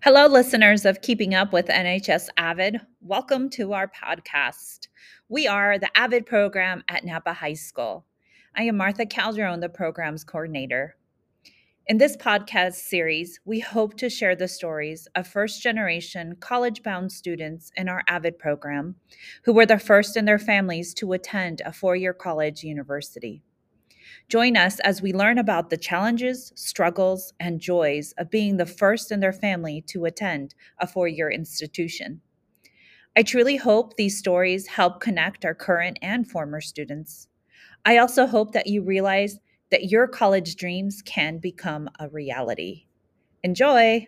Hello, listeners of Keeping Up with NHS AVID. Welcome to our podcast. We are the AVID program at Napa High School. I am Martha Calderon, the program's coordinator. In this podcast series, we hope to share the stories of first generation college bound students in our AVID program who were the first in their families to attend a four year college university. Join us as we learn about the challenges, struggles, and joys of being the first in their family to attend a four year institution. I truly hope these stories help connect our current and former students. I also hope that you realize that your college dreams can become a reality. Enjoy!